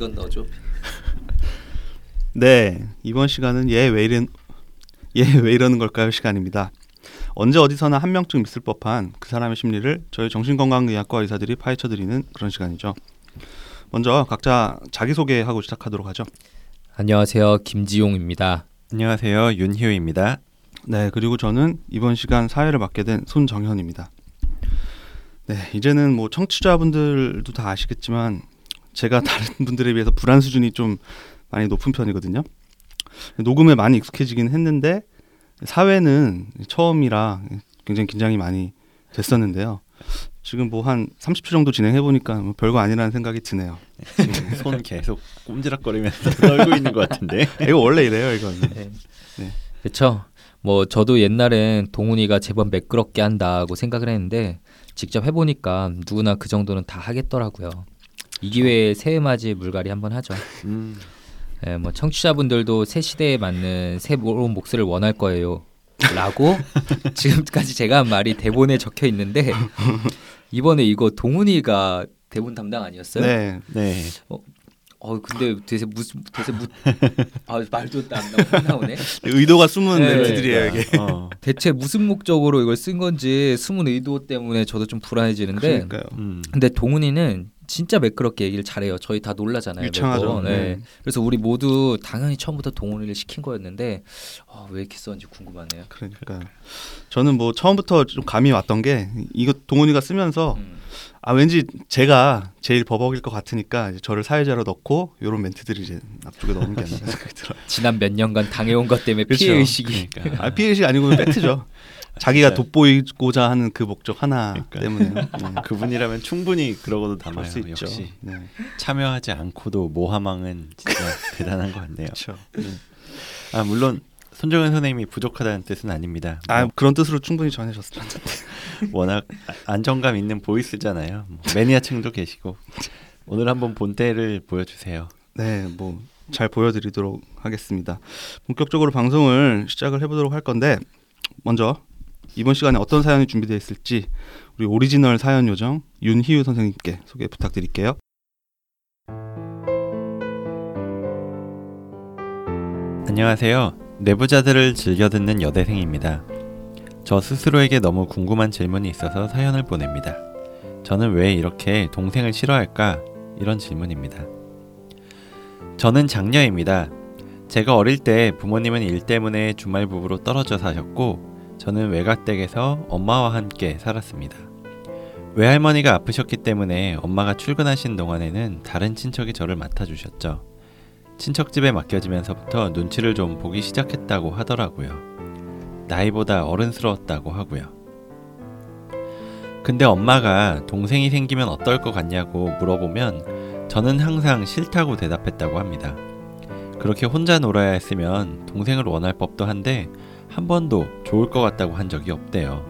이건 넣어줘. 네 이번 시간은 얘 왜 이런 얘왜 이러는 걸까요 시간입니다. 언제 어디서나 한 명쯤 있을 법한 그 사람의 심리를 저희 정신건강의학과 의사들이 파헤쳐드리는 그런 시간이죠. 먼저 각자 자기 소개하고 시작하도록 하죠. 안녕하세요. 김지용입니다. 안녕하세요. 윤희우입니다. 네 그리고 저는 이번 시간 사회를 맡게 된 손정현입니다. 네 이제는 뭐 청취자분들도 다 아시겠지만 제가 다른 분들에 비해서 불안 수준이 좀 많이 높은 편이거든요. 녹음에 많이 익숙해지긴 했는데 사회는 처음이라 굉장히 긴장이 많이 됐었는데요. 지금 뭐 한 30초 정도 진행해 보니까 뭐 별거 아니라는 생각이 드네요. 지금 손 계속 꼼지락거리면서 떨고 있는 것 같은데. 이거 원래 이래요, 이건. 네. 그렇죠. 뭐 저도 옛날엔 동훈이가 제법 매끄럽게 한다고 생각을 했는데 직접 해보니까 누구나 그 정도는 다 하겠더라고요. 이 기회에 새해 맞이 물갈이 한번 하죠. 음, 예, 뭐 청취자분들도 새 시대에 맞는 새로운 목소리를 원할 거예요. 라고 지금까지 제가 한 말이 대본에 적혀 있는데 이번에 이거 동훈이가 대본 담당 아니었어요? 네. 네. 어 근데 대체 무슨 대체 무 아, 말도 안 나오- 안 나오네. 의도가 숨은 네, 멘트들이에요, 이게. 어, 대체 무슨 목적으로 이걸 쓴 건지 숨은 의도 때문에 저도 좀 불안해지는데 그러니까요. 음. 근데 동훈이는 진짜 매끄럽게 얘기를 잘해요. 저희 다 놀라잖아요. 유창하죠. 네. 네. 그래서 우리 모두 당연히 처음부터 동훈이를 시킨 거였는데 어, 왜 이렇게 썼는지 궁금하네요. 그러니까 저는 뭐 처음부터 좀 감이 왔던 게 이거 동훈이가 쓰면서 음. 아 왠지 제가 제일 버벅일 것 같으니까 저를 사회자로 넣고 이런 멘트들을 이제 앞쪽에 넣는 게 아닌가 생각이 들어요. 지난 몇 년간 당해온 것 때문에 그렇죠. 피해 의식이 그러니까. 아 피해식 아니고 팩트죠. 자기가 진짜. 돋보이고자 하는 그 목적 하나 그러니까. 때문에 네. 그분이라면 충분히 그러고도 담아요. 수 있죠. 역시 네. 참여하지 않고도 모함왕은 진짜 대단한 것 같네요. 그렇죠. 아 물론 손정은 선생님이 부족하다는 뜻은 아닙니다. 아뭐 그런 뜻으로 충분히 전해졌을 텐데. 워낙 아- 안정감 있는 voice잖아요. 뭐 매니아층도 계시고 오늘 한번 본때를 보여주세요. 네, 뭐 잘 보여드리도록 하겠습니다. 본격적으로 방송을 시작을 해보도록 할 건데 먼저 이번 시간에 어떤 사연이 준비되어 있을지 우리 오리지널 사연 요정 윤희우 선생님께 소개 부탁드릴게요. 안녕하세요. 뇌부자들을 즐겨 듣는 여대생입니다. 저 스스로에게 너무 궁금한 질문이 있어서 사연을 보냅니다. 저는 왜 이렇게 동생을 싫어할까? 이런 질문입니다. 저는 장녀입니다. 제가 어릴 때 부모님은 일 때문에 주말 부부로 떨어져 사셨고 저는 외갓댁에서 엄마와 함께 살았습니다. 외할머니가 아프셨기 때문에 엄마가 출근하신 동안에는 다른 친척이 저를 맡아주셨죠. 친척집에 맡겨지면서부터 눈치를 좀 보기 시작했다고 하더라고요. 나이보다 어른스러웠다고 하고요. 근데 엄마가 동생이 생기면 어떨 것 같냐고 물어보면 저는 항상 싫다고 대답했다고 합니다. 그렇게 혼자 놀아야 했으면 동생을 원할 법도 한데 한 번도 좋을 것 같다고 한 적이 없대요.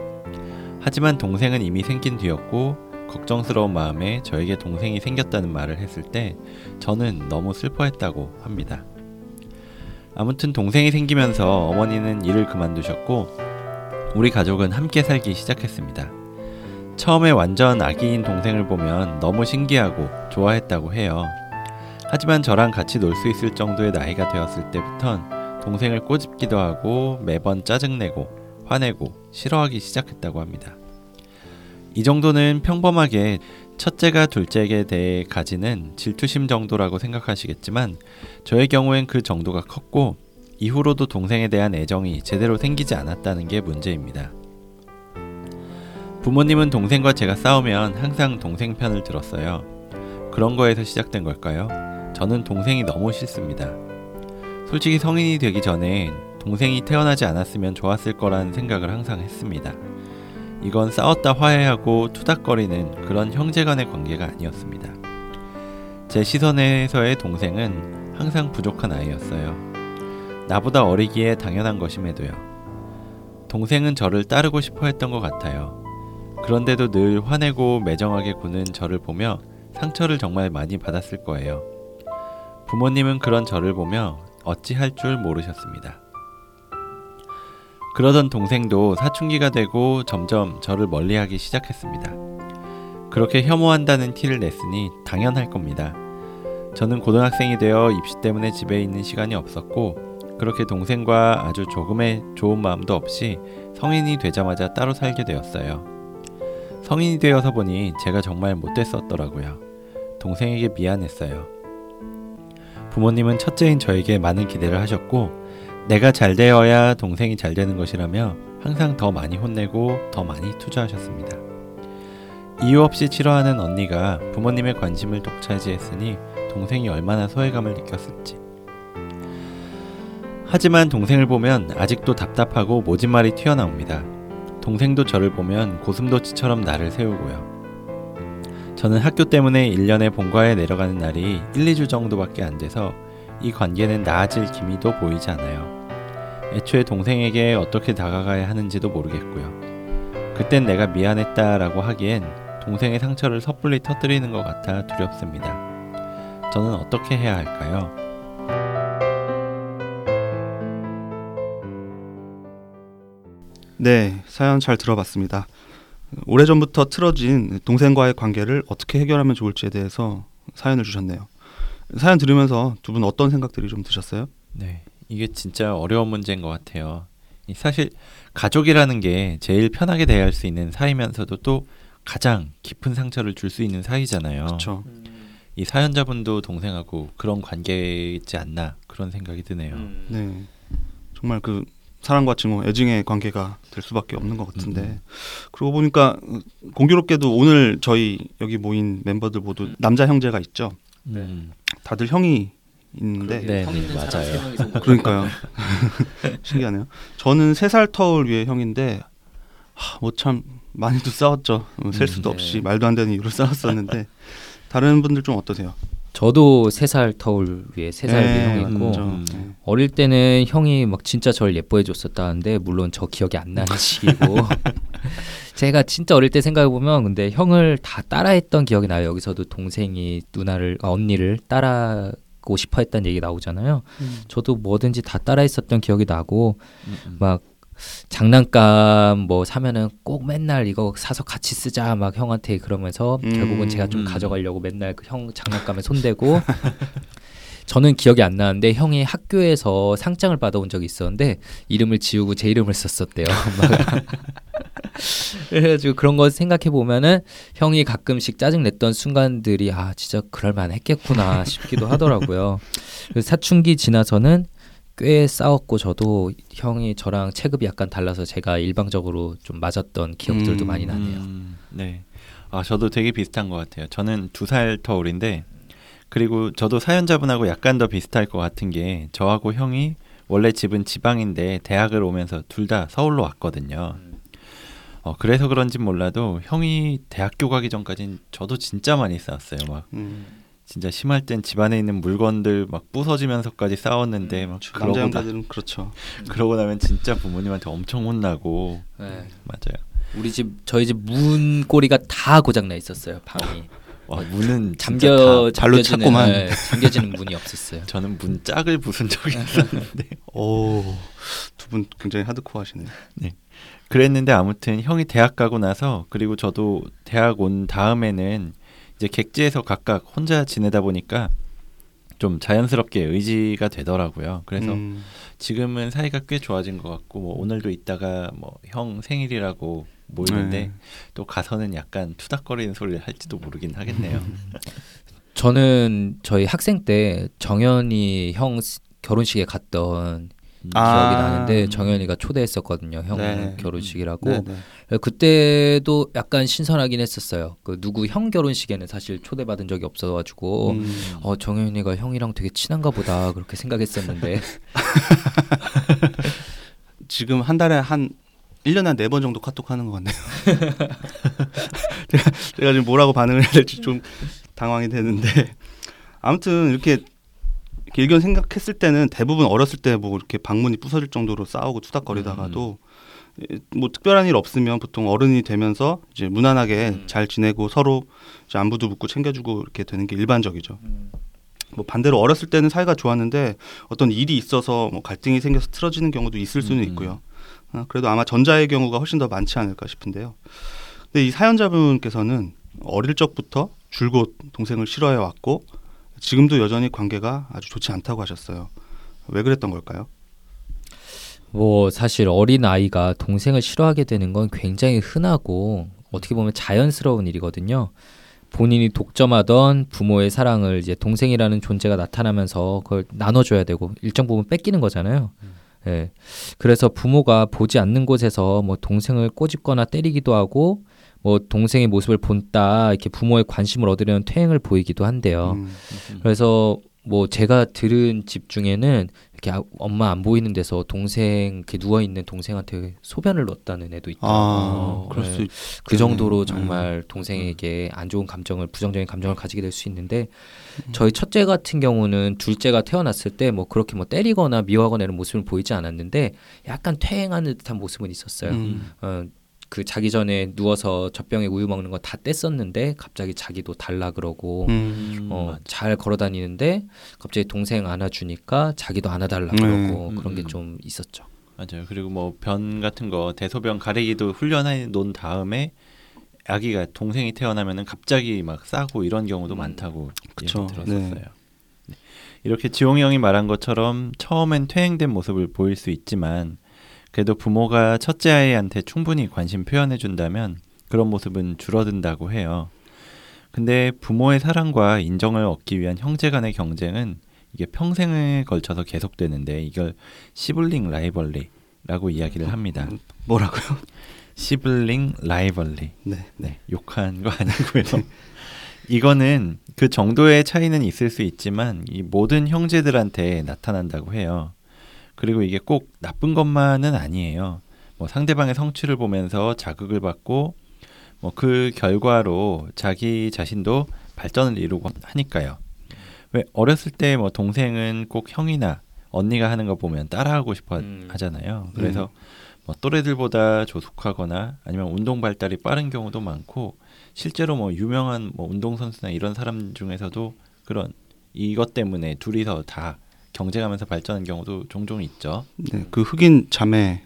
하지만 동생은 이미 생긴 뒤였고 걱정스러운 마음에 저에게 동생이 생겼다는 말을 했을 때 저는 너무 슬퍼했다고 합니다. 아무튼 동생이 생기면서 어머니는 일을 그만두셨고 우리 가족은 함께 살기 시작했습니다. 처음에 완전 아기인 동생을 보면 너무 신기하고 좋아했다고 해요. 하지만 저랑 같이 놀 수 있을 정도의 나이가 되었을 때부턴 동생을 꼬집기도 하고 매번 짜증내고 화내고 싫어하기 시작했다고 합니다. 이 정도는 평범하게 첫째가 둘째에게 대해 가지는 질투심 정도라고 생각하시겠지만 저의 경우엔 그 정도가 컸고 이후로도 동생에 대한 애정이 제대로 생기지 않았다는 게 문제입니다. 부모님은 동생과 제가 싸우면 항상 동생 편을 들었어요. 그런 거에서 시작된 걸까요? 저는 동생이 너무 싫습니다. 솔직히 성인이 되기 전에 동생이 태어나지 않았으면 좋았을 거라는 생각을 항상 했습니다. 이건 싸웠다 화해하고 투닥거리는 그런 형제 간의 관계가 아니었습니다. 제 시선에서의 동생은 항상 부족한 아이였어요. 나보다 어리기에 당연한 것임에도요. 동생은 저를 따르고 싶어 했던 것 같아요. 그런데도 늘 화내고 매정하게 구는 저를 보며 상처를 정말 많이 받았을 거예요. 부모님은 그런 저를 보며 어찌할 줄 모르셨습니다. 그러던 동생도 사춘기가 되고 점점 저를 멀리하기 시작했습니다. 그렇게 혐오한다는 티를 냈으니 당연할 겁니다. 저는 고등학생이 되어 입시 때문에 집에 있는 시간이 없었고 그렇게 동생과 아주 조금의 좋은 마음도 없이 성인이 되자마자 따로 살게 되었어요. 성인이 되어서 보니 제가 정말 못됐었더라고요. 동생에게 미안했어요. 부모님은 첫째인 저에게 많은 기대를 하셨고 내가 잘 되어야 동생이 잘 되는 것이라며 항상 더 많이 혼내고 더 많이 투자하셨습니다. 이유 없이 싫어하는 언니가 부모님의 관심을 독차지했으니 동생이 얼마나 소외감을 느꼈을지. 하지만 동생을 보면 아직도 답답하고 모진말이 튀어나옵니다. 동생도 저를 보면 고슴도치처럼 나를 세우고요. 저는 학교 때문에 1년에 본가에 내려가는 날이 1, 2주 정도밖에 안 돼서 이 관계는 나아질 기미도 보이지 않아요. 애초에 동생에게 어떻게 다가가야 하는지도 모르겠고요. 그땐 내가 미안했다라고 하기엔 동생의 상처를 섣불리 터뜨리는 것 같아 두렵습니다. 저는 어떻게 해야 할까요? 네, 사연 잘 들어봤습니다. 오래전부터 틀어진 동생과의 관계를 어떻게 해결하면 좋을지에 대해서 사연을 주셨네요. 사연 들으면서 두 분 어떤 생각들이 좀 드셨어요? 네, 이게 진짜 어려운 문제인 것 같아요. 사실 가족이라는 게 제일 편하게 대할 수 있는 사이면서도 또 가장 깊은 상처를 줄 수 있는 사이잖아요. 그렇죠. 이 사연자분도 동생하고 그런 관계있지 않나 그런 생각이 드네요. 음. 네, 정말 그 사랑과 증오, 애증의 관계가 될 수밖에 없는 것 같은데 음. 그러고 보니까 공교롭게도 오늘 저희 여기 모인 멤버들 모두 남자 형제가 있죠. 음. 다들 형이 있는데 네, 형 네, 있는 맞아요. 그러니까요. 신기하네요. 저는 세 살 터울 위에 형인데 뭐참 많이도 싸웠죠. 뭐셀 수도 음, 없이 네. 말도 안 되는 이유로 싸웠었는데 다른 분들 좀 어떠세요? 저도 세 살 터울 위에 세살 위에 네. 음. 네. 어릴 때는 형이 막 진짜 저를 예뻐해 줬었다는데 물론 저 기억이 안 나는 시기고 제가 진짜 어릴 때 생각해 보면 근데 형을 다 따라했던 기억이 나요. 여기서도 동생이 누나를 아, 언니를 따라 고 싶어 했다는 얘기 나오잖아요. 저도 뭐든지 다 따라 했었던 기억이 나고 음, 음. 막 장난감 뭐 사면은 꼭 맨날 이거 사서 같이 쓰자 막 형한테 그러면서 음, 결국은 제가 좀 음. 가져가려고 맨날 그 형 장난감에 손대고 저는 기억이 안 나는데 형이 학교에서 상장을 받아온 적이 있었는데 이름을 지우고 제 이름을 썼었대요. 막. 그래가지고 그런 거 생각해 보면은 형이 가끔씩 짜증 냈던 순간들이 아 진짜 그럴 만 했겠구나 싶기도 하더라고요. 사춘기 지나서는 꽤 싸웠고 저도 형이 저랑 체급이 약간 달라서 제가 일방적으로 좀 맞았던 기억들도 음, 많이 나네요. 음, 네. 아 저도 되게 비슷한 것 같아요. 저는 두살 터울인데 그리고 저도 사연자분하고 약간 더 비슷할 것 같은 게 저하고 형이 원래 집은 지방인데 대학을 오면서 둘 다 서울로 왔거든요. 어, 그래서 그런지 몰라도 형이 대학교 가기 전까진 저도 진짜 많이 싸웠어요. 막 음, 진짜 심할 땐 집안에 있는 물건들 막 부서지면서까지 싸웠는데 막 남자 그러고 나, 형제들은 그렇죠. 그러고 나면 진짜 부모님한테 엄청 혼나고 네. 맞아요. 우리 집 저희 집 문 꼬리가 다 고장 나 있었어요. 방이 와 문은 잠겨 다- 발로 잠겨지는, 찼구만. 네, 잠겨지는 문이 없었어요. 저는 문 짝을 부순 적이 있었는데 오, 두 분 굉장히 하드코어 하시네요. 그랬는데 아무튼 형이 대학 가고 나서 그리고 저도 대학 온 다음에는 이제 객지에서 각각 혼자 지내다 보니까 좀 자연스럽게 의지가 되더라고요. 그래서 음, 지금은 사이가 꽤 좋아진 것 같고 뭐 오늘도 이따가 뭐 형 생일이라고 모이는데 네. 또 가서는 약간 투닥거리는 소리를 할지도 모르긴 하겠네요. 저는 저희 학생 때 정현이 형 스- 결혼식에 갔던 음. 아. 기억이 나는데 정현이가 초대했었거든요. 형 네. 결혼식이라고. 네, 네. 그때도 약간 신선하긴 했었어요. 그 누구 형 결혼식에는 사실 초대받은 적이 없어가지고 음, 어 정현이가 형이랑 되게 친한가 보다 그렇게 생각했었는데 지금 한 달에 한 1년에 한네번 정도 카톡 하는 것 같네요. 제가, 제가 지금 뭐라고 반응을 해야 될지 좀 당황이 되는데 아무튼 이렇게 길견 생각했을 때는 대부분 어렸을 때 뭐 이렇게 방문이 부서질 정도로 싸우고 투닥거리다가도 뭐 특별한 일 없으면 보통 어른이 되면서 이제 무난하게 음. 잘 지내고 서로 이제 안부도 묻고 챙겨주고 이렇게 되는 게 일반적이죠. 뭐 반대로 어렸을 때는 사이가 좋았는데 어떤 일이 있어서 뭐 갈등이 생겨서 틀어지는 경우도 있을 수는 음. 있고요. 어, 그래도 아마 전자의 경우가 훨씬 더 많지 않을까 싶은데요. 근데 이 사연자분께서는 어릴 적부터 줄곧 동생을 싫어해 왔고 지금도 여전히 관계가 아주 좋지 않다고 하셨어요. 왜 그랬던 걸까요? 뭐 사실 어린 아이가 동생을 싫어하게 되는 건 굉장히 흔하고 어떻게 보면 자연스러운 일이거든요. 본인이 독점하던 부모의 사랑을 이제 동생이라는 존재가 나타나면서 그걸 나눠줘야 되고 일정 부분 뺏기는 거잖아요. 예. 그래서 부모가 보지 않는 곳에서 뭐 동생을 꼬집거나 때리기도 하고 뭐 동생의 모습을 본다 이렇게 부모의 관심을 얻으려는 퇴행을 보이기도 한대요. 음, 그래서 뭐 제가 들은 집 중에는 이렇게 아- 엄마 안 보이는 데서 동생 이렇게 누워 있는 동생한테 소변을 넣었다는 애도 있다. 아, 어, 그럴 네. 수 있. 그 정도로 음. 정말 동생에게 안 좋은 감정을 부정적인 감정을 가지게 될 수 있는데 음. 저희 첫째 같은 경우는 둘째가 태어났을 때 뭐 그렇게 뭐 때리거나 미워하거나 이런 모습을 보이지 않았는데 약간 퇴행하는 듯한 모습은 있었어요. 음. 어, 그 자기 전에 누워서 젖병에 우유 먹는 거 다 뗐었는데 갑자기 자기도 달라 그러고 음. 어, 잘 걸어 다니는데 갑자기 동생 안아주니까 자기도 안아달라 네. 그러고 그런 음, 게 음. 좀 있었죠. 맞아요. 그리고 뭐 변 같은 거 대소변 가리기도 훈련해 놓은 다음에 아기가 동생이 태어나면은 갑자기 막 싸고 이런 경우도 많다고 그쵸. 얘기 들었었어요. 네. 네. 이렇게 지용이 형이 말한 것처럼 처음엔 퇴행된 모습을 보일 수 있지만 그래도 부모가 첫째 아이한테 충분히 관심 표현해 준다면 그런 모습은 줄어든다고 해요. 근데 부모의 사랑과 인정을 얻기 위한 형제 간의 경쟁은 이게 평생에 걸쳐서 계속되는데 이걸 시블링 라이벌리라고 이야기를 합니다. 뭐라고요? 시블링 라이벌리. 네. 네, 욕한 거 아니고요. 이거는 그 정도의 차이는 있을 수 있지만 이 모든 형제들한테 나타난다고 해요. 그리고 이게 꼭 나쁜 것만은 아니에요. 뭐 상대방의 성취를 보면서 자극을 받고 뭐 그 결과로 자기 자신도 발전을 이루고 하니까요. 왜 어렸을 때 뭐 동생은 꼭 형이나 언니가 하는 거 보면 따라하고 싶어 음. 하잖아요. 그래서 뭐 또래들보다 조숙하거나 아니면 운동 발달이 빠른 경우도 많고 실제로 뭐 유명한 뭐 운동 선수나 이런 사람 중에서도 그런 이것 때문에 둘이서 다 경쟁하면서 발전하는 경우도 종종 있죠. 네. 그 흑인 자매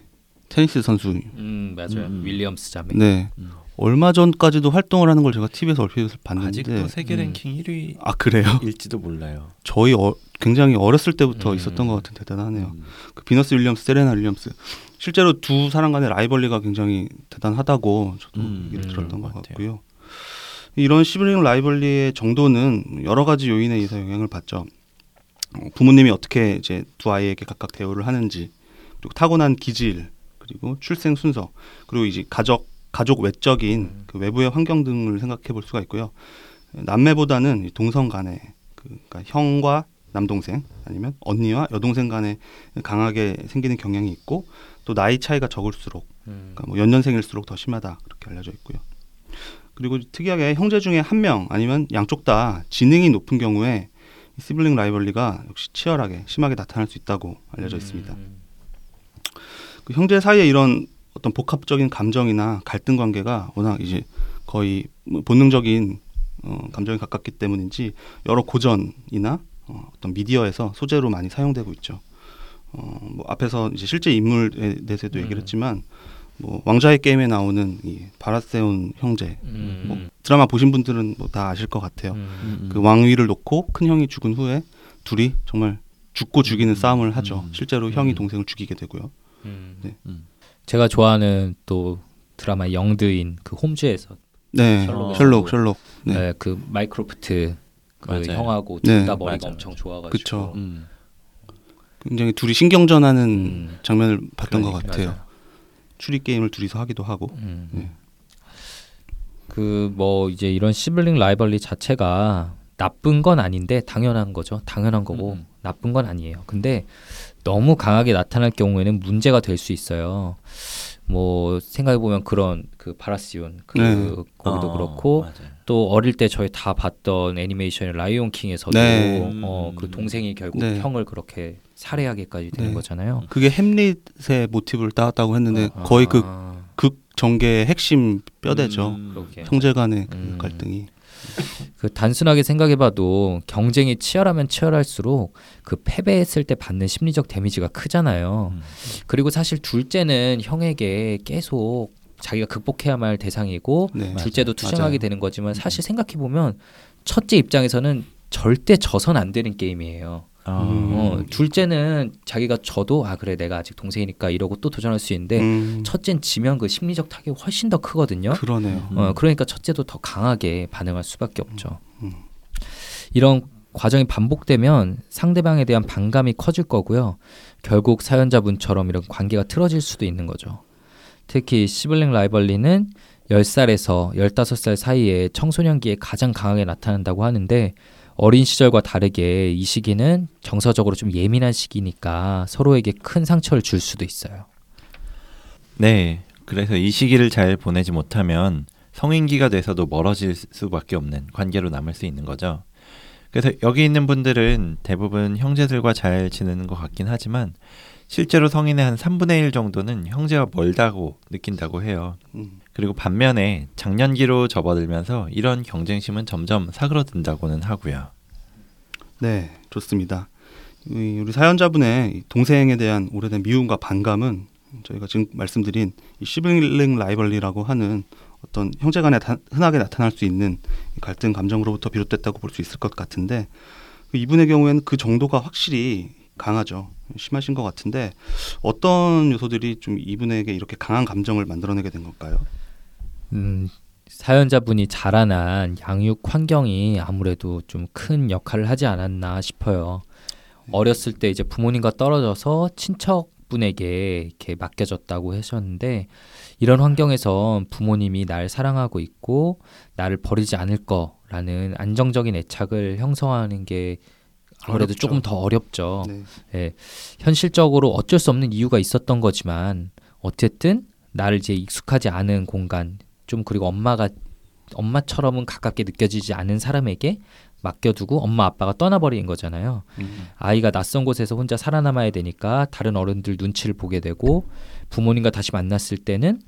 테니스 선수. 음 맞아요. 음, 음. 윌리엄스 자매. 네. 음. 얼마 전까지도 활동을 하는 걸 제가 TV에서 얼핏 봤는데 아직도 세계 음. 랭킹 1위일지도 아 그래요? 몰라요. 저희 어, 굉장히 어렸을 때부터 음. 있었던 것 같은 대단하네요. 음. 그 비너스 윌리엄스, 세레나 윌리엄스. 실제로 두 사람 간의 라이벌리가 굉장히 대단하다고 저도 음, 얘기를 음, 들었던 것 같아요. 같고요. 이런 시블링 라이벌리의 정도는 여러 가지 요인에 의해서 영향을 받죠. 어, 부모님이 어떻게 이제 두 아이에게 각각 대우를 하는지, 그리고 타고난 기질, 그리고 출생 순서, 그리고 이제 가족 가족 외적인 그 외부의 환경 등을 생각해 볼 수가 있고요. 남매보다는 이 동성 간의 그, 그러니까 형과 남동생 아니면 언니와 여동생 간에 강하게 생기는 경향이 있고 또 나이 차이가 적을수록 음. 그러니까 뭐 연년생일수록 더 심하다 그렇게 알려져 있고요. 그리고 특이하게 형제 중에 한 명 아니면 양쪽 다 지능이 높은 경우에 이 시블링 라이벌리가 역시 치열하게 심하게 나타날 수 있다고 알려져 있습니다. 음. 그 형제 사이에 이런 어떤 복합적인 감정이나 갈등 관계가 워낙 이제 거의 뭐 본능적인 어, 감정에 가깝기 때문인지 여러 고전이나 어, 어떤 미디어에서 소재로 많이 사용되고 있죠. 어, 뭐 앞에서 이제 실제 인물에 대해서도 얘기를 음. 했지만 뭐 왕좌의 게임에 나오는 이 바라세온 형제 음. 뭐 드라마 보신 분들은 뭐 다 아실 것 같아요. 음. 그 왕위를 놓고 큰 형이 죽은 후에 둘이 정말 죽고 죽이는 음. 싸움을 하죠. 음. 실제로 형이 음. 동생을 죽이게 되고요. 음. 네. 음. 제가 좋아하는 또 드라마 영드인 그 홈즈에서 네, 셜록에서도- 셜록, 셜록. 네. 네. 그 마이크로프트 그 맞아요. 형하고 네. 둘다 머리가 맞아요. 엄청 좋아가지고 그쵸. 음. 굉장히 둘이 신경전하는 음. 장면을 봤던 것 그러니까, 같아요. 맞아요. 추리 게임을 둘이서 하기도 하고. 음. 네. 그뭐 이제 이런 시블링 라이벌리 자체가 나쁜 건 아닌데 당연한 거죠. 당연한 거고 음. 나쁜 건 아니에요. 근데 너무 강하게 나타날 경우에는 문제가 될 수 있어요. 뭐 생각해 보면 그런 그 바라시온 그 네. 거기도 어, 그렇고 맞아요. 또 어릴 때 저희 다 봤던 애니메이션 라이온 킹에서도 네. 어, 그 동생이 결국 네. 형을 그렇게 살해하게까지 되는 네. 거잖아요. 그게 햄릿의 모티브를 따왔다고 했는데 아, 거의 그극 전개의 핵심 뼈대죠. 음. 그러게. 형제 간의 그 음. 갈등이. 그 단순하게 생각해봐도 경쟁이 치열하면 치열할수록 그 패배했을 때 받는 심리적 데미지가 크잖아요. 음. 그리고 사실 둘째는 형에게 계속 자기가 극복해야만 할 대상이고 네. 둘째도 투쟁하게 맞아요. 되는 거지만 사실 생각해 보면 첫째 입장에서는 절대 져선 안 되는 게임이에요. 아, 음. 어, 둘째는 자기가 져도 아 그래 내가 아직 동생이니까 이러고 또 도전할 수 있는데 음, 첫째는 지면 그 심리적 타격이 훨씬 더 크거든요. 그러네요. 음. 어, 그러니까 첫째도 더 강하게 반응할 수밖에 없죠. 음. 이런 과정이 반복되면 상대방에 대한 반감이 커질 거고요. 결국 사연자분처럼 이런 관계가 틀어질 수도 있는 거죠. 특히 시블링 라이벌리는 10살에서 15살 사이에 청소년기에 가장 강하게 나타난다고 하는데 어린 시절과 다르게 이 시기는 정서적으로 좀 예민한 시기니까 서로에게 큰 상처를 줄 수도 있어요. 네. 그래서 이 시기를 잘 보내지 못하면 성인기가 돼서도 멀어질 수밖에 없는 관계로 남을 수 있는 거죠. 그래서 여기 있는 분들은 대부분 형제들과 잘 지내는 것 같긴 하지만 실제로 성인의 한 3분의 1 정도는 형제와 멀다고 느낀다고 해요. 음. 그리고 반면에 장년기로 접어들면서 이런 경쟁심은 점점 사그러든다고는 하고요. 네, 좋습니다. 이 우리 사연자분의 이 동생에 대한 오래된 미움과 반감은 저희가 지금 말씀드린 이 시블링 라이벌리라고 하는 어떤 형제 간에 다- 흔하게 나타날 수 있는 이 갈등 감정으로부터 비롯됐다고 볼 수 있을 것 같은데 그 이분의 경우에는 그 정도가 확실히 강하죠. 심하신 것 같은데 어떤 요소들이 좀 이분에게 이렇게 강한 감정을 만들어내게 된 걸까요? 음, 사연자분이 자라난 양육 환경이 아무래도 좀 큰 역할을 하지 않았나 싶어요. 어렸을 때 이제 부모님과 떨어져서 친척분에게 이렇게 맡겨졌다고 하셨는데 이런 환경에서 부모님이 날 사랑하고 있고 나를 버리지 않을 거라는 안정적인 애착을 형성하는 게 아무래도 어렵죠. 조금 더 어렵죠. 네. 예, 현실적으로 어쩔 수 없는 이유가 있었던 거지만 어쨌든 나를 이제 익숙하지 않은 공간 좀 그리고 엄마가 엄마처럼은 가깝게 느껴지지 않은 사람에게 맡겨두고 엄마 아빠가 떠나버린 거잖아요. 음. 아이가 낯선 곳에서 혼자 살아남아야 되니까 다른 어른들 눈치를 보게 되고 부모님과 다시 만났을 때는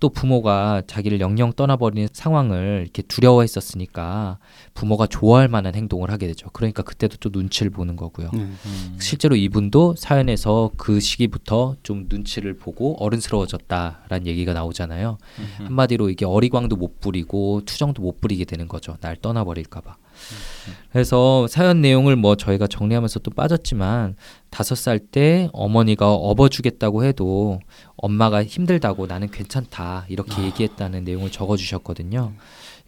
또 부모가 자기를 영영 떠나버리는 상황을 이렇게 두려워했었으니까 부모가 좋아할 만한 행동을 하게 되죠. 그러니까 그때도 또 눈치를 보는 거고요. 네. 음. 실제로 이분도 사연에서 그 시기부터 좀 눈치를 보고 어른스러워졌다라는 얘기가 나오잖아요. 음. 한마디로 이게 어리광도 못 부리고 투정도 못 부리게 되는 거죠. 날 떠나버릴까봐. 그래서 사연 내용을 뭐 저희가 정리하면서 또 빠졌지만 다섯 살 때 어머니가 업어주겠다고 해도 엄마가 힘들다고 나는 괜찮다 이렇게 얘기했다는 내용을 적어주셨거든요.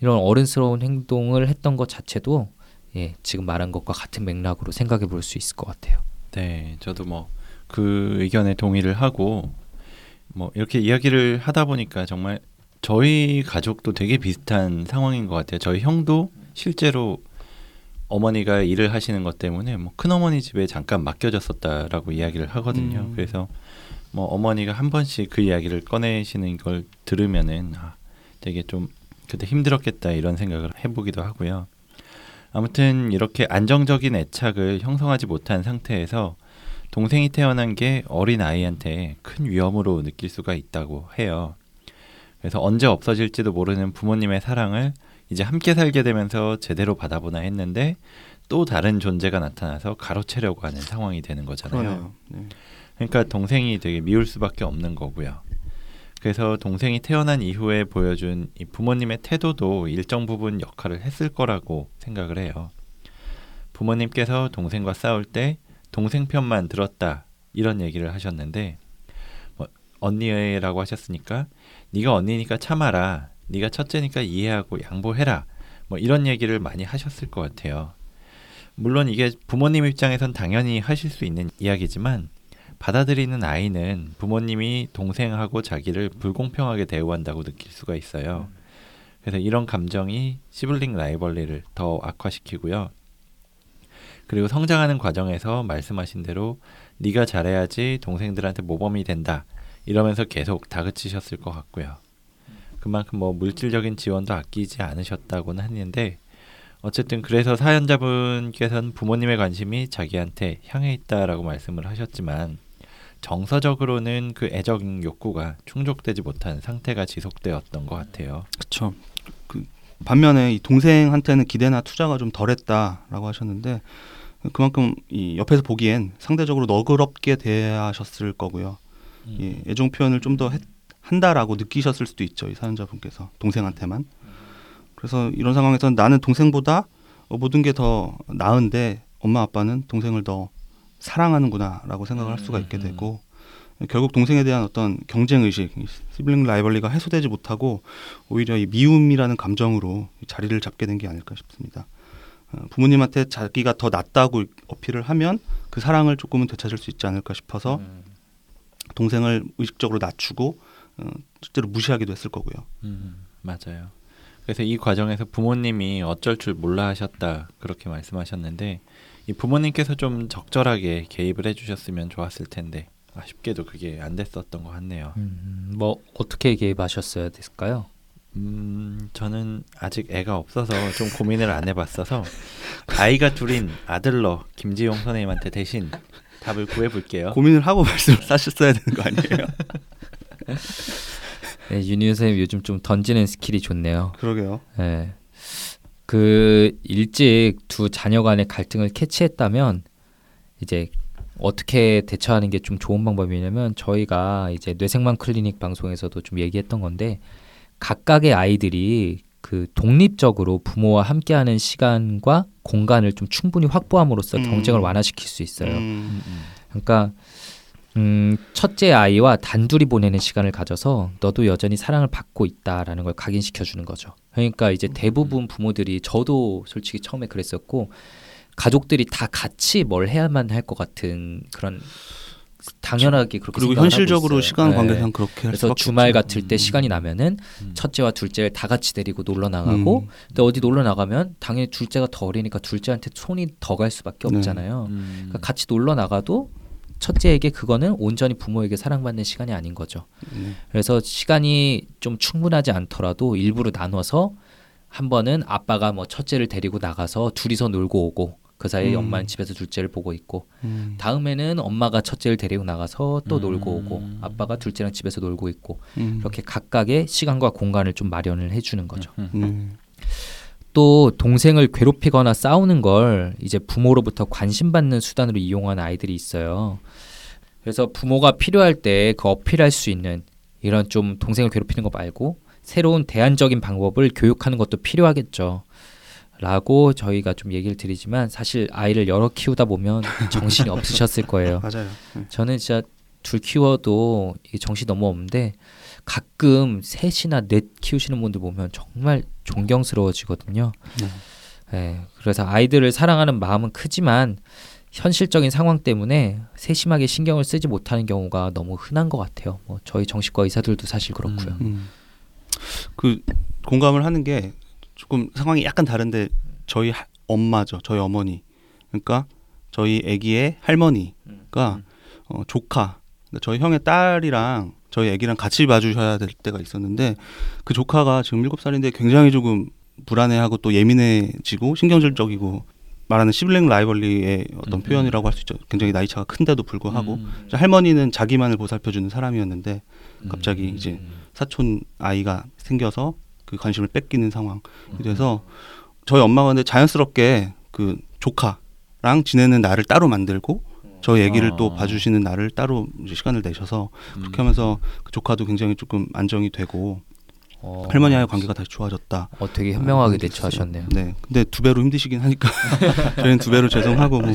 이런 어른스러운 행동을 했던 것 자체도 예, 지금 말한 것과 같은 맥락으로 생각해 볼 수 있을 것 같아요. 네, 저도 뭐 그 의견에 동의를 하고 뭐 이렇게 이야기를 하다 보니까 정말 저희 가족도 되게 비슷한 상황인 것 같아요. 저희 형도 실제로 어머니가 일을 하시는 것 때문에 뭐 큰어머니 집에 잠깐 맡겨졌었다라고 이야기를 하거든요. 음. 그래서 뭐 어머니가 한 번씩 그 이야기를 꺼내시는 걸 들으면은 아, 되게 좀 그때 힘들었겠다 이런 생각을 해보기도 하고요. 아무튼 이렇게 안정적인 애착을 형성하지 못한 상태에서 동생이 태어난 게 어린 아이한테 큰 위험으로 느낄 수가 있다고 해요. 그래서 언제 없어질지도 모르는 부모님의 사랑을 이제 함께 살게 되면서 제대로 받아보나 했는데 또 다른 존재가 나타나서 가로채려고 하는 상황이 되는 거잖아요. 네. 그러니까 동생이 되게 미울 수밖에 없는 거고요. 그래서 동생이 태어난 이후에 보여준 이 부모님의 태도도 일정 부분 역할을 했을 거라고 생각을 해요. 부모님께서 동생과 싸울 때 동생 편만 들었다 이런 얘기를 하셨는데 뭐 언니라고 하셨으니까 네가 언니니까 참아라. 네가 첫째니까 이해하고 양보해라. 뭐 이런 얘기를 많이 하셨을 것 같아요. 물론 이게 부모님 입장에선 당연히 하실 수 있는 이야기지만 받아들이는 아이는 부모님이 동생하고 자기를 불공평하게 대우한다고 느낄 수가 있어요. 그래서 이런 감정이 시블링 라이벌리를 더 악화시키고요. 그리고 성장하는 과정에서 말씀하신 대로 네가 잘해야지 동생들한테 모범이 된다. 이러면서 계속 다그치셨을 것 같고요. 그만큼 뭐 물질적인 지원도 아끼지 않으셨다고는 했는데 어쨌든 그래서 사연자분께서는 부모님의 관심이 자기한테 향해 있다라고 말씀을 하셨지만 정서적으로는 그 애적 욕구가 충족되지 못한 상태가 지속되었던 것 같아요. 그렇죠. 그 반면에 이 동생한테는 기대나 투자가 좀 덜했다라고 하셨는데 그만큼 이 옆에서 보기엔 상대적으로 너그럽게 대하셨을 거고요. 예, 애정 표현을 좀 더 한다라고 느끼셨을 수도 있죠. 이 사연자분께서 동생한테만. 그래서 이런 상황에서 나는 동생보다 어, 모든 게 더 나은데 엄마 아빠는 동생을 더 사랑하는구나라고 생각을 할 수가 있게 음. 되고 결국 동생에 대한 어떤 경쟁 의식, 시블링 라이벌리가 해소되지 못하고 오히려 이 미움이라는 감정으로 자리를 잡게 된 게 아닐까 싶습니다. 어, 부모님한테 자기가 더 낫다고 어필을 하면 그 사랑을 조금은 되찾을 수 있지 않을까 싶어서 음. 동생을 의식적으로 낮추고 어, 실제로 무시하기도 했을 거고요. 음, 맞아요. 그래서 이 과정에서 부모님이 어쩔 줄 몰라 하셨다 그렇게 말씀하셨는데 이 부모님께서 좀 적절하게 개입을 해주셨으면 좋았을 텐데 아쉽게도 그게 안 됐었던 것 같네요. 음, 뭐 어떻게 개입하셨어야 됐을까요? 음, 저는 아직 애가 없어서 좀 고민을 안 해봤어서 아이가 둘인 아들러 김지용 선생님한테 대신 답을 구해볼게요. 고민을 하고 말씀을 하셨어야 되는 거 아니에요? 네, 윤희우 선생님 요즘 좀 던지는 skill이 좋네요. 그러게요. 예. 그 일찍 두 자녀 간의 갈등을 캐치했다면 이제 어떻게 대처하는 게 좀 좋은 방법이냐면 저희가 이제 뇌생망 클리닉 방송에서도 좀 얘기했던 건데 각각의 아이들이 그 독립적으로 부모와 함께하는 시간과 공간을 좀 충분히 확보함으로써 음. 경쟁을 완화시킬 수 있어요. 음. 그러니까 음, 첫째 아이와 단둘이 보내는 시간을 가져서 너도 여전히 사랑을 받고 있다라는 걸 각인시켜 주는 거죠. 그러니까 이제 대부분 부모들이 저도 솔직히 처음에 그랬었고 가족들이 다 같이 뭘 해야만 할 것 같은 그런 당연하게 그렇게 그리고 현실적으로. 시간 네. 관계상 그렇게 할 그래서 주말 없죠. 같을 때 음. 시간이 나면은 음. 첫째와 둘째를 다 같이 데리고 놀러 나가고 음. 근데 어디 놀러 나가면 당연히 둘째가 더 어리니까 둘째한테 손이 더 갈 수밖에 네. 없잖아요. 음. 그러니까 같이 놀러 나가도 첫째에게 그거는 온전히 부모에게 사랑받는 시간이 아닌 거죠. 네. 그래서 시간이 좀 충분하지 않더라도 일부러 나눠서 한 번은 아빠가 뭐 첫째를 데리고 나가서 둘이서 놀고 오고 그 사이에 음. 엄마는 집에서 둘째를 보고 있고 음. 다음에는 엄마가 첫째를 데리고 나가서 또 음. 놀고 오고 아빠가 둘째랑 집에서 놀고 있고 음. 이렇게 각각의 시간과 공간을 좀 마련을 해주는 거죠. 또 동생을 괴롭히거나 싸우는 걸 이제 부모로부터 관심받는 수단으로 이용하는 아이들이 있어요. 그래서 부모가 필요할 때 그 어필할 수 있는 이런 좀 동생을 괴롭히는 거 말고 새로운 대안적인 방법을 교육하는 것도 필요하겠죠. 라고 저희가 좀 얘기를 드리지만 사실 아이를 여러 키우다 보면 정신이 없으셨을 거예요. 맞아요. 네. 저는 진짜 둘 키워도 정신 너무 없는데 가끔 셋이나 넷 키우시는 분들 보면 정말 존경스러워지거든요. 네. 예, 그래서 아이들을 사랑하는 마음은 크지만 현실적인 상황 때문에 세심하게 신경을 쓰지 못하는 경우가 너무 흔한 것 같아요. 뭐 저희 정신과 의사들도 사실 그렇고요. 음. 음. 그 공감을 하는 게 조금 상황이 약간 다른데 저희 하- 엄마죠. 저희 어머니. 그러니까 저희 아기의 할머니가 어, 조카. 그러니까 저희 형의 딸이랑 저희 아기랑 같이 봐주셔야 될 때가 있었는데 그 조카가 지금 일곱 살인데 굉장히 조금 불안해하고 또 예민해지고 신경질적이고 말하는 시블링 라이벌리의 어떤 음. 표현이라고 할 수 있죠. 굉장히 나이 차가 큰데도 불구하고 음. 할머니는 자기만을 보살펴주는 사람이었는데 갑자기 음. 이제 사촌 아이가 생겨서 그 관심을 뺏기는 상황이 음. 돼서 저희 엄마가 근데 자연스럽게 그 조카랑 지내는 날을 따로 만들고 저희 아기를 어. 또 봐주시는 날을 따로 시간을 내셔서 그렇게 음. 하면서 그 조카도 굉장히 조금 안정이 되고 어, 할머니와의 관계가 다시 좋아졌다. 어, 되게 현명하게 아, 대처하셨네요. 네. 근데 두 배로 힘드시긴 하니까 저희는 두 배로 죄송하고 뭐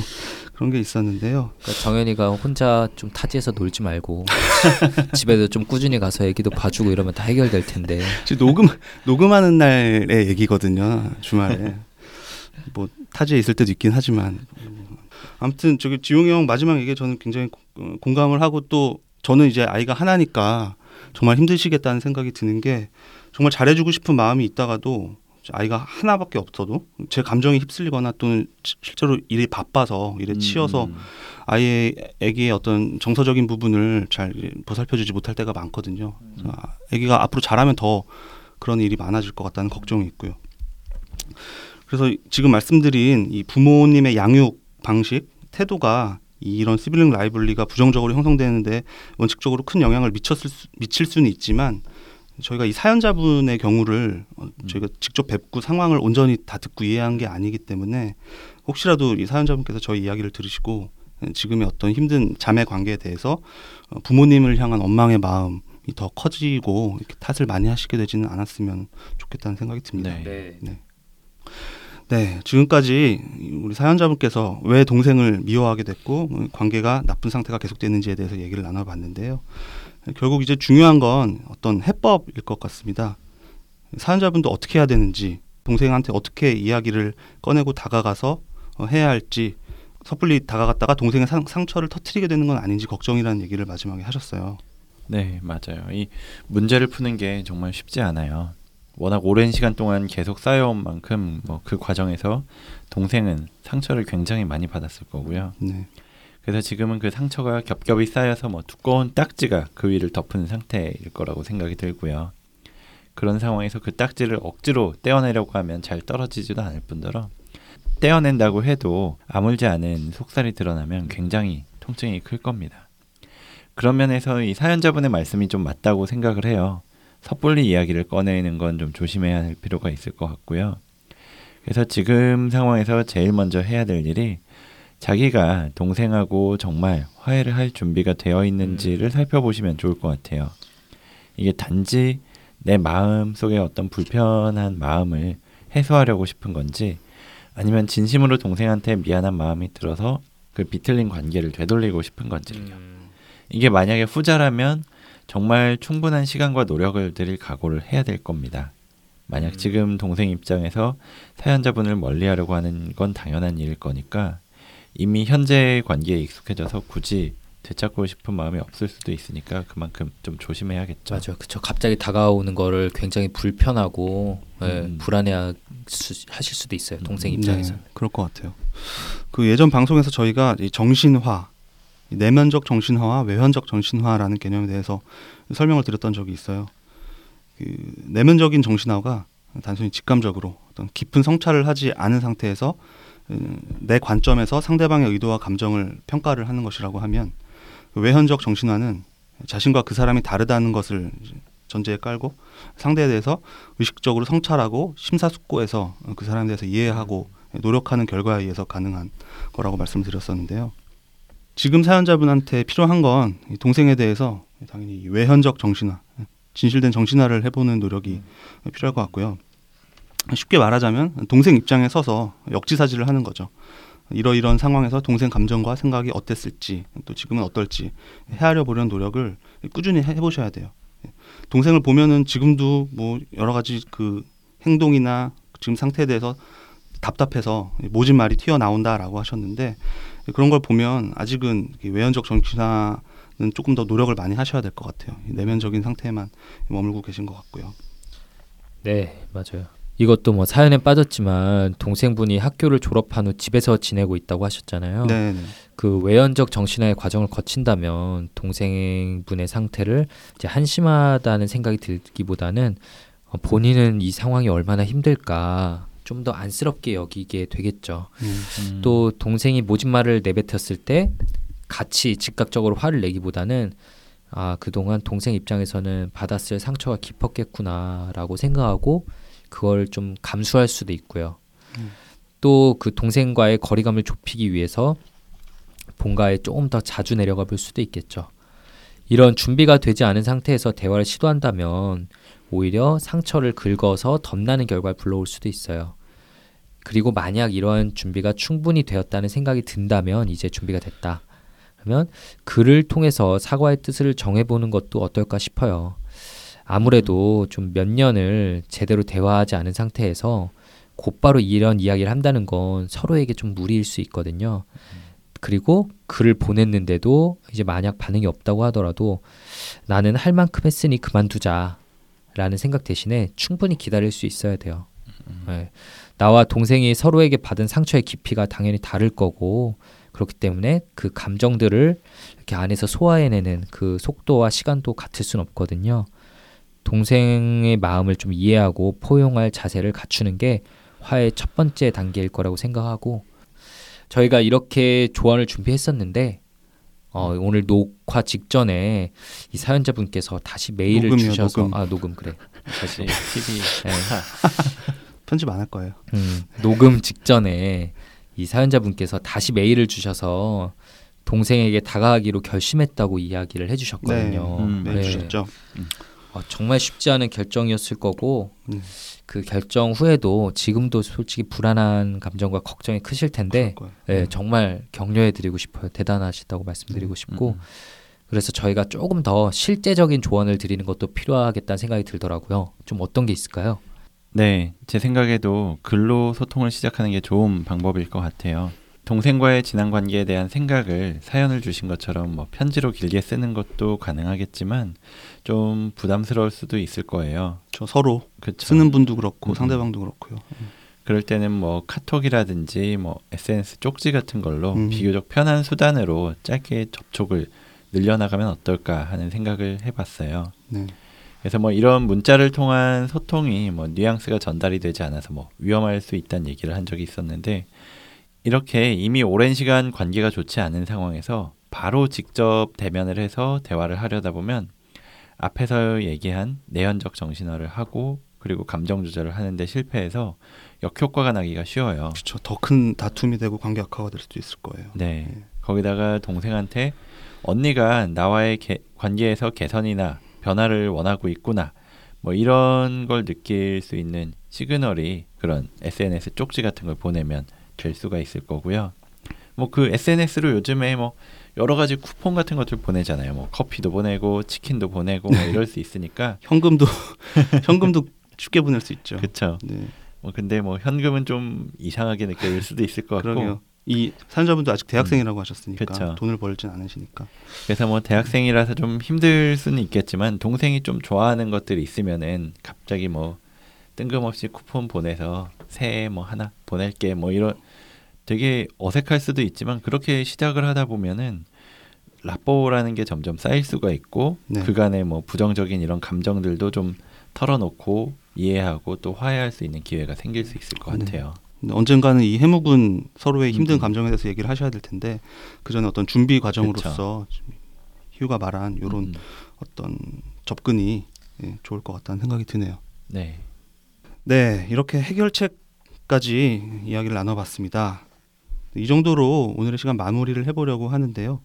그런 게 있었는데요. 그러니까 정현이가 혼자 좀 타지에서 놀지 말고 집에도 좀 꾸준히 가서 애기도 봐주고 이러면 다 해결될 텐데. 지금 녹음 녹음하는 날의 얘기거든요. 주말에 뭐 타지에 있을 때도 있긴 하지만 아무튼 저기 지용이 형 마지막 얘기에 저는 굉장히 고- 어, 공감을 하고 또 저는 이제 아이가 하나니까 정말 힘드시겠다는 생각이 드는 게 정말 잘해주고 싶은 마음이 있다가도 아이가 하나밖에 없어도 제 감정이 휩쓸리거나 또는 시- 실제로 일이 바빠서 일에 치여서 음. 아이의 애기의 어떤 정서적인 부분을 잘 보살펴주지 못할 때가 많거든요. 그래서 아, 애기가 앞으로 자라면 더 그런 일이 많아질 것 같다는 걱정이 있고요. 그래서 지금 말씀드린 이 부모님의 양육 방식, 태도가 이 이런 시블링 라이블리가 부정적으로 형성되는데 원칙적으로 큰 영향을 미쳤을 수, 미칠 수는 있지만 저희가 이 사연자분의 경우를 어, 저희가 직접 뵙고 상황을 온전히 다 듣고 이해한 게 아니기 때문에 혹시라도 이 사연자분께서 저희 이야기를 들으시고 지금의 어떤 힘든 자매 관계에 대해서 어, 부모님을 향한 원망의 마음이 더 커지고 이렇게 탓을 많이 하시게 되지는 않았으면 좋겠다는 생각이 듭니다. 네. 네. 네, 지금까지 우리 사연자분께서 왜 동생을 미워하게 됐고 관계가 나쁜 상태가 계속되는지에 대해서 얘기를 나눠봤는데요. 결국 이제 중요한 건 어떤 해법일 것 같습니다. 사연자분도 어떻게 해야 되는지, 동생한테 어떻게 이야기를 꺼내고 다가가서 어, 해야 할지 섣불리 다가갔다가 동생의 상, 상처를 터트리게 되는 건 아닌지 걱정이라는 얘기를 마지막에 하셨어요. 네, 맞아요. 이 문제를 푸는 게 정말 쉽지 않아요. 워낙 오랜 시간 동안 계속 쌓여온 만큼 뭐 그 과정에서 동생은 상처를 굉장히 많이 받았을 거고요. 네. 그래서 지금은 그 상처가 겹겹이 쌓여서 뭐 두꺼운 딱지가 그 위를 덮은 상태일 거라고 생각이 들고요. 그런 상황에서 그 딱지를 억지로 떼어내려고 하면 잘 떨어지지도 않을 뿐더러 떼어낸다고 해도 아물지 않은 속살이 드러나면 굉장히 통증이 클 겁니다. 그런 면에서 이 사연자분의 말씀이 좀 맞다고 생각을 해요. 섣불리 이야기를 꺼내는 건 좀 조심해야 할 필요가 있을 것 같고요. 그래서 지금 상황에서 제일 먼저 해야 될 일이 자기가 동생하고 정말 화해를 할 준비가 되어 있는지를 음. 살펴보시면 좋을 것 같아요. 이게 단지 내 마음 속에 어떤 불편한 마음을 해소하려고 싶은 건지 아니면 진심으로 동생한테 미안한 마음이 들어서 그 비틀린 관계를 되돌리고 싶은 건지요. 음, 이게 만약에 후자라면 정말 충분한 시간과 노력을 들일 각오를 해야 될 겁니다. 만약 음. 지금 동생 입장에서 사연자분을 멀리하려고 하는 건 당연한 일일 거니까 이미 현재 관계에 익숙해져서 굳이 되찾고 싶은 마음이 없을 수도 있으니까 그만큼 좀 조심해야겠죠. 맞아요. 그쵸. 갑자기 다가오는 거를 굉장히 불편하고 예, 음. 불안해하실 수도 있어요. 동생 음, 입장에서. 네, 그럴 것 같아요. 그 예전 방송에서 저희가 이 정신화, 이 내면적 정신화와 외현적 정신화라는 개념에 대해서 설명을 드렸던 적이 있어요. 그 내면적인 정신화가 단순히 직감적으로 어떤 깊은 성찰을 하지 않은 상태에서 음, 내 관점에서 상대방의 의도와 감정을 평가를 하는 것이라고 하면 그 외현적 정신화는 자신과 그 사람이 다르다는 것을 전제에 깔고 상대에 대해서 의식적으로 성찰하고 심사숙고해서 그 사람에 대해서 이해하고 노력하는 결과에 의해서 가능한 거라고 말씀드렸었는데요. 지금 사연자분한테 필요한 건이 동생에 대해서 당연히 이 외현적 정신화, 진실된 정신화를 해보는 노력이 필요할 것 같고요. 쉽게 말하자면 동생 입장에 서서 역지사지를 하는 거죠. 이러이런 상황에서 동생 감정과 생각이 어땠을지 또 지금은 어떨지 헤아려 보려는 노력을 꾸준히 해보셔야 돼요. 동생을 보면은 지금도 뭐 여러 가지 그 행동이나 지금 상태에 대해서 답답해서 모진 말이 튀어나온다라고 하셨는데 그런 걸 보면 아직은 이 외연적 정신화는 조금 더 노력을 많이 하셔야 될 것 같아요. 이 내면적인 상태에만 머물고 계신 것 같고요. 네, 맞아요. 이것도 뭐 사연에 빠졌지만 동생분이 학교를 졸업한 후 집에서 지내고 있다고 하셨잖아요. 네, 네. 그 외연적 정신화의 과정을 거친다면 동생분의 상태를 이제 한심하다는 생각이 들기보다는 어, 본인은 이 상황이 얼마나 힘들까 좀 더 안쓰럽게 여기게 되겠죠. 음. 음, 또 동생이 모진 말을 내뱉었을 때 같이 즉각적으로 화를 내기보다는 아 그동안 동생 입장에서는 받았을 상처가 깊었겠구나라고 생각하고 그걸 좀 감수할 수도 있고요. 음. 또그 동생과의 거리감을 좁히기 위해서 본가에 조금 더 자주 내려가 볼 수도 있겠죠. 이런 준비가 되지 않은 상태에서 대화를 시도한다면 오히려 상처를 긁어서 덧나는 결과를 불러올 수도 있어요. 그리고 만약 이러한 준비가 충분히 되었다는 생각이 든다면 이제 준비가 됐다. 그러면 글을 통해서 사과의 뜻을 정해보는 것도 어떨까 싶어요. 아무래도 좀 몇 년을 제대로 대화하지 않은 상태에서 곧바로 이런 이야기를 한다는 건 서로에게 좀 무리일 수 있거든요. 그리고 글을 보냈는데도 이제 만약 반응이 없다고 하더라도 나는 할 만큼 했으니 그만두자 라는 생각 대신에 충분히 기다릴 수 있어야 돼요. 네. 나와 동생이 서로에게 받은 상처의 깊이가 당연히 다를 거고 그렇기 때문에 그 감정들을 이렇게 안에서 소화해내는 그 속도와 시간도 같을 수는 없거든요. 동생의 마음을 좀 이해하고 포용할 자세를 갖추는 게 화의 첫 번째 단계일 거라고 생각하고 저희가 이렇게 조언을 준비했었는데 어, 오늘 녹화 직전에 이 사연자분께서 다시 메일을 녹음이요, 주셔서 녹음. 아 녹음 그래 다시 TV 네. 편집 안 할 거예요. 음, 녹음 직전에 이 사연자분께서 다시 메일을 주셔서 동생에게 다가가기로 결심했다고 이야기를 해주셨거든요. 음, 네, 네. 주셨죠. 어, 정말 쉽지 않은 결정이었을 거고 네. 그 결정 후에도 지금도 솔직히 불안한 감정과 걱정이 크실 텐데. 예, 정말 격려해드리고 싶어요. 대단하시다고 말씀드리고 싶고 음. 그래서 저희가 조금 더 실제적인 조언을 드리는 것도 필요하겠다는 생각이 들더라고요. 좀 어떤 게 있을까요? 네, 제 생각에도 글로 소통을 시작하는 게 좋은 방법일 것 같아요. 동생과의 지난 관계에 대한 생각을 사연을 주신 것처럼 뭐 편지로 길게 쓰는 것도 가능하겠지만 좀 부담스러울 수도 있을 거예요. 저 서로 그쵸? 쓰는 분도 그렇고 음. 상대방도 그렇고요. 그럴 때는 뭐 카톡이라든지 뭐 SNS 쪽지 같은 걸로 음. 비교적 편한 수단으로 짧게 접촉을 늘려나가면 어떨까 하는 생각을 해봤어요. 네. 그래서 뭐 이런 문자를 통한 소통이 뭐 뉘앙스가 전달이 되지 않아서 뭐 위험할 수 있다는 얘기를 한 적이 있었는데 이렇게 이미 오랜 시간 관계가 좋지 않은 상황에서 바로 직접 대면을 해서 대화를 하려다 보면 앞에서 얘기한 내연적 정신화를 하고 그리고 감정 조절을 하는데 실패해서 역효과가 나기가 쉬워요. 그렇죠. 더 큰 다툼이 되고 관계 악화가 될 수도 있을 거예요. 네. 네. 거기다가 동생한테 언니가 나와의 개- 관계에서 개선이나 변화를 원하고 있구나. 뭐 이런 걸 느낄 수 있는 시그널이 그런 SNS 쪽지 같은 걸 보내면 될 수가 있을 거고요. 뭐 그 SNS로 요즘에 뭐 여러 가지 쿠폰 같은 것들 보내잖아요. 뭐 커피도 보내고 치킨도 보내고 뭐 이럴 수 있으니까 현금도 현금도 쉽게 보낼 수 있죠. 그렇죠. 네. 뭐 근데 뭐 현금은 좀 이상하게 느껴질 수도 있을 것 같고 그러게요. 이 사연자분도 아직 대학생이라고 하셨으니까 그쵸. 돈을 벌진 않으시니까. 그래서 뭐 대학생이라서 좀 힘들 수는 있겠지만 동생이 좀 좋아하는 것들이 있으면은 갑자기 뭐 뜬금없이 쿠폰 보내서 새해 뭐 하나 보낼게 뭐 이런 되게 어색할 수도 있지만 그렇게 시작을 하다 보면은 라뽀라는 게 점점 쌓일 수가 있고 네. 그간의 뭐 부정적인 이런 감정들도 좀 털어놓고 이해하고 또 화해할 수 있는 기회가 생길 수 있을 것 네. 같아요. 근데 언젠가는 이 해묵은 서로의 힘든 음. 감정에 대해서 얘기를 하셔야 될 텐데 그 전에 어떤 준비 과정으로서 희우가 말한 이런 음, 어떤 접근이 예, 좋을 것 같다는 생각이 드네요. 네. 네, 이렇게 해결책까지 이야기를 나눠봤습니다. 이 정도로 오늘의 시간 마무리를 해보려고 하는데요.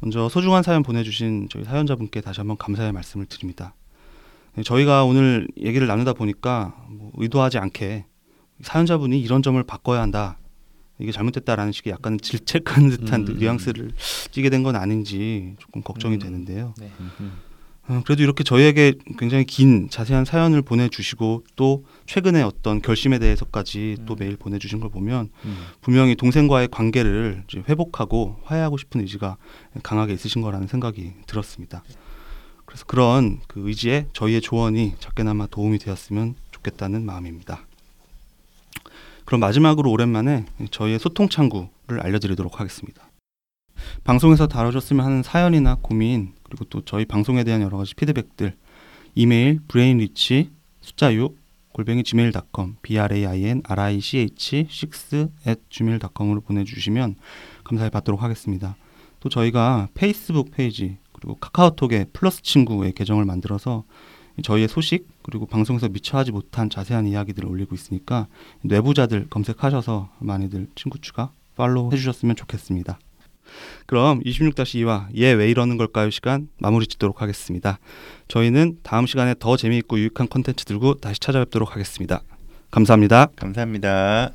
먼저 소중한 사연 보내주신 저희 사연자분께 다시 한번 감사의 말씀을 드립니다. 네, 저희가 오늘 얘기를 나누다 보니까 뭐 의도하지 않게 사연자분이 이런 점을 바꿔야 한다. 이게 잘못됐다라는 식의 약간 질책하는 듯한 음. 뉘앙스를 띠게 된 건 아닌지 조금 걱정이 음. 되는데요. 네. 어, 그래도 이렇게 저희에게 굉장히 긴 자세한 사연을 보내주시고 또 최근의 어떤 결심에 대해서까지 또 음. 메일 보내주신 걸 보면 음. 분명히 동생과의 관계를 회복하고 화해하고 싶은 의지가 강하게 있으신 거라는 생각이 들었습니다. 그래서 그런 그 의지에 저희의 조언이 작게나마 도움이 되었으면 좋겠다는 마음입니다. 그럼 마지막으로 오랜만에 저희의 소통 창구를 알려드리도록 하겠습니다. 방송에서 다뤄줬으면 하는 사연이나 고민 그리고 또 저희 방송에 대한 여러 가지 피드백들 이메일 brainrich 숫자 6 골뱅이 gmail.com b r a i n r i c h 6 at gmail.com으로 보내주시면 감사히 받도록 하겠습니다. 또 저희가 페이스북 페이지 그리고 카카오톡에 플러스 친구의 계정을 만들어서 저희의 소식 그리고 방송에서 미처 하지 못한 자세한 이야기들을 올리고 있으니까 뇌부자들 검색하셔서 많이들 친구 추가 팔로우 해주셨으면 좋겠습니다. 그럼 26-2화 얘 왜 이러는 걸까요 시간 마무리 짓도록 하겠습니다. 저희는 다음 시간에 더 재미있고 유익한 컨텐츠 들고 다시 찾아뵙도록 하겠습니다. 감사합니다. 감사합니다.